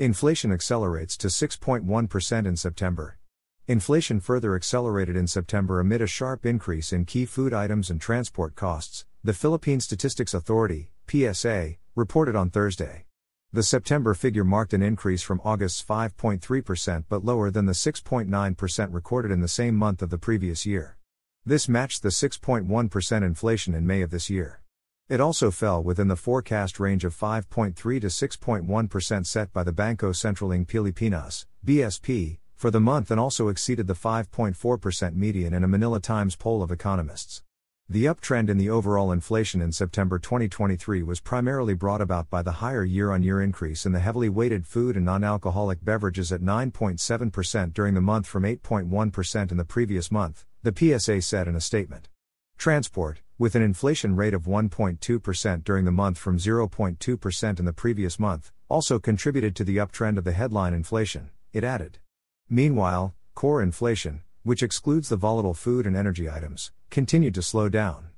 Inflation accelerates to 6.1% in September. Inflation further accelerated in September amid a sharp increase in key food items and transport costs, the Philippine Statistics Authority, PSA, reported on Thursday. The September figure marked an increase from August's 5.3% but lower than the 6.9% recorded in the same month of the previous year. This matched the 6.1% inflation in May of this year. It also fell within the forecast range of 5.3 to 6.1% set by the Banco Sentral ng Pilipinas, BSP, for the month and also exceeded the 5.4% median in a Manila Times poll of economists. The uptrend in the overall inflation in September 2023 was primarily brought about by the higher year on year increase in the heavily weighted food and non alcoholic beverages at 9.7% during the month from 8.1% in the previous month, the PSA said in a statement. Transport, with an inflation rate of 1.2% during the month from 0.2% in the previous month, also contributed to the uptrend of the headline inflation, it added. Meanwhile, core inflation, which excludes the volatile food and energy items, continued to slow down.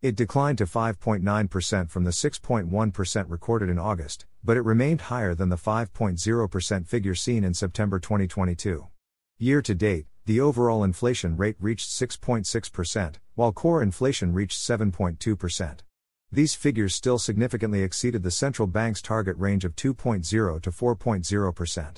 It declined to 5.9% from the 6.1% recorded in August, but it remained higher than the 5.0% figure seen in September 2022. Year to date, the overall inflation rate reached 6.6%, while core inflation reached 7.2%. These figures still significantly exceeded the central bank's target range of 2.0 to 4.0%.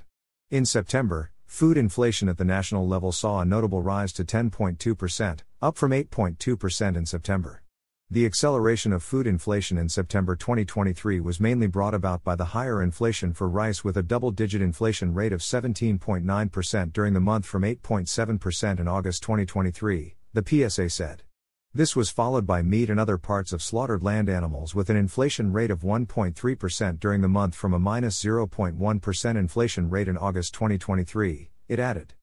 In September, Food inflation at the national level saw a notable rise to 10.2%, up from 8.2% in September. The acceleration of food inflation in September 2023 was mainly brought about by the higher inflation for rice with a double digit inflation rate of 17.9% during the month from 8.7% in August 2023, the PSA said. This was followed by meat and other parts of slaughtered land animals with an inflation rate of 1.3% during the month from a minus 0.1 inflation rate in August 2023, it added.